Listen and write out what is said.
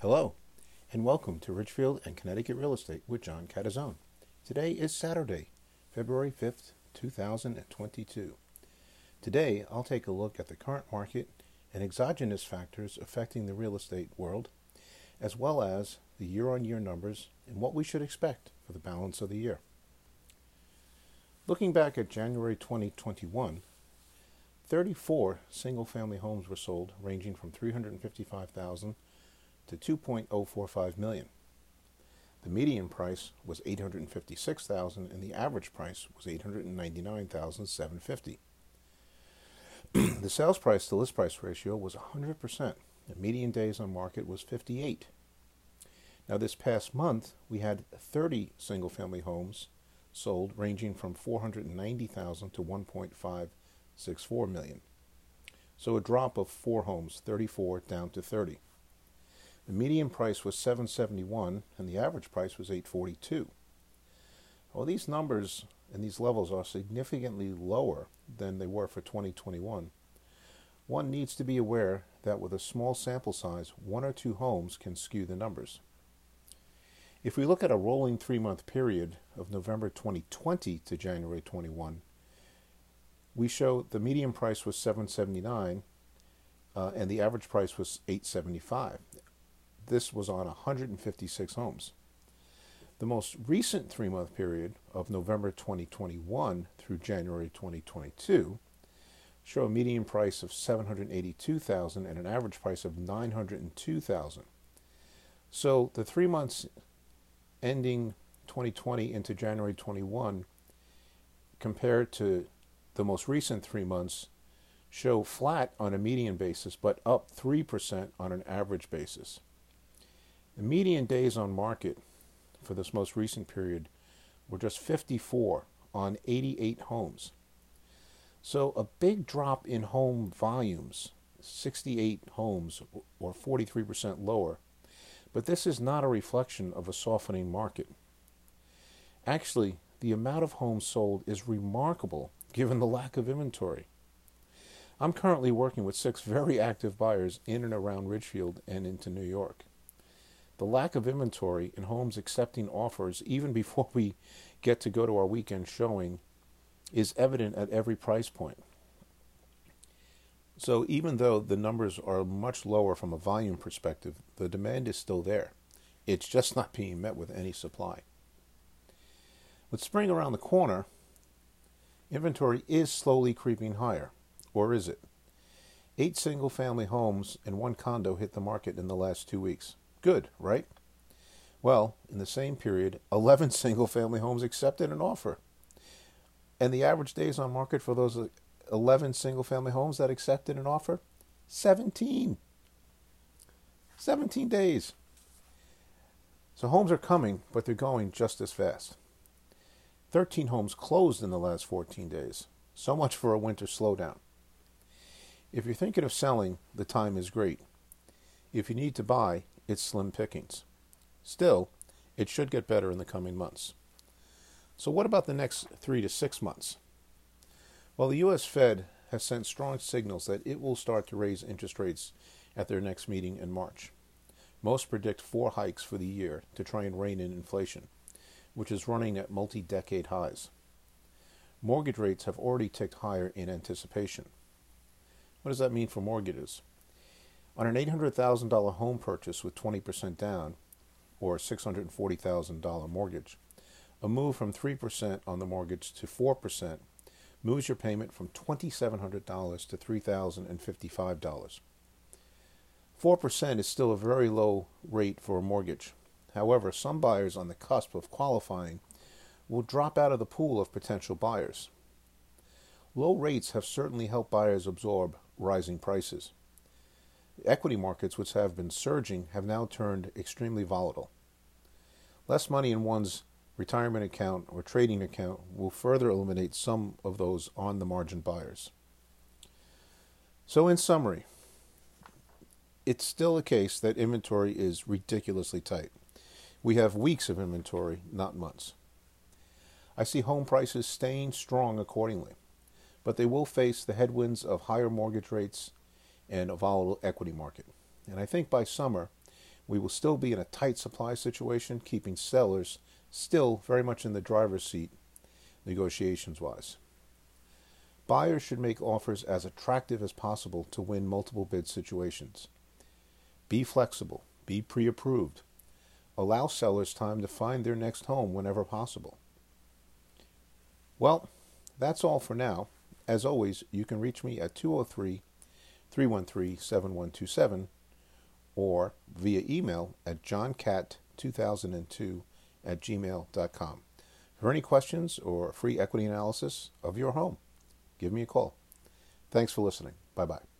Hello, and welcome to Ridgefield and Connecticut Real Estate with John Catazone. Today is Saturday, February 5th, 2022. Today, I'll take a look at the current market and exogenous factors affecting the real estate world, as well as the year on year numbers and what we should expect for the balance of the year. Looking back at January 2021, 34 single family homes were sold, ranging from 355,000 to 2.045 million. The median price was 856,000 and the average price was 899,750. the sales price to list price ratio was 100%. The median days on market was 58. Now this past month we had 30 single family homes sold ranging from 490,000 to 1.564 million. So a drop of 4 homes, 34 down to 30. The median price was 771 and the average price was 842. Well, these numbers and these levels are significantly lower than they were for 2021. One needs to be aware that with a small sample size, one or two homes can skew the numbers. If we look at a rolling three month period of November 2020 to January 21, we show the median price was 779 uh, and the average price was 875. This was on 156 homes. The most recent three month period of November 2021 through January 2022 show a median price of 782,000 and an average price of 902,000. So the three months ending 2020 into January 21 compared to the most recent three months show flat on a median basis but up 3% on an average basis. The median days on market for this most recent period were just 54 on 88 homes. So a big drop in home volumes, 68 homes or 43% lower but this is not a reflection of a softening market. Actually, the amount of homes sold is remarkable given the lack of inventory. I'm currently working with six very active buyers in and around Ridgefield and into New York. The lack of inventory in homes accepting offers, even before we get to go to our weekend showing, is evident at every price point. So even though the numbers are much lower from a volume perspective, the demand is still there. It's just not being met with any supply. With spring around the corner, inventory is slowly creeping higher. Or is it? Eight single family homes and one condo hit the market in the last two weeks. Good, right? Well, in the same period, 11 single family homes accepted an offer. And the average days on market for those uh, 11 single family homes that accepted an offer? 17. 17 days. So homes are coming, but they're going just as fast. 13 homes closed in the last 14 days. So much for a winter slowdown. If you're thinking of selling, the time is great. If you need to buy, it's slim pickings. Still, it should get better in the coming months. So, what about the next three to six months? Well, the U.S. Fed has sent strong signals that it will start to raise interest rates at their next meeting in March. Most predict four hikes for the year to try and rein in inflation, which is running at multi decade highs. Mortgage rates have already ticked higher in anticipation. What does that mean for mortgages? On an $800,000 home purchase with 20% down, or a $640,000 mortgage, a move from 3% on the mortgage to 4% moves your payment from $2,700 to $3,055. 4% is still a very low rate for a mortgage. However, some buyers on the cusp of qualifying will drop out of the pool of potential buyers. Low rates have certainly helped buyers absorb rising prices. Equity markets, which have been surging, have now turned extremely volatile. Less money in one's retirement account, or trading account will further eliminate some of those on the margin buyers. So, in summary, it's still a case that inventory is ridiculously tight. We have weeks of inventory, not months. I see home prices staying strong accordingly, but they will face the headwinds of higher mortgage rates and a volatile equity market. And I think by summer, we will still be in a tight supply situation, keeping sellers still very much in the driver's seat negotiations wise. Buyers should make offers as attractive as possible to win multiple bid situations. Be flexible, be pre approved. Allow sellers time to find their next home whenever possible. Well, that's all for now. As always, you can reach me at 203 313 7127 or via email at johncat2002 at gmail.com. For any questions or free equity analysis of your home, give me a call. Thanks for listening. Bye bye.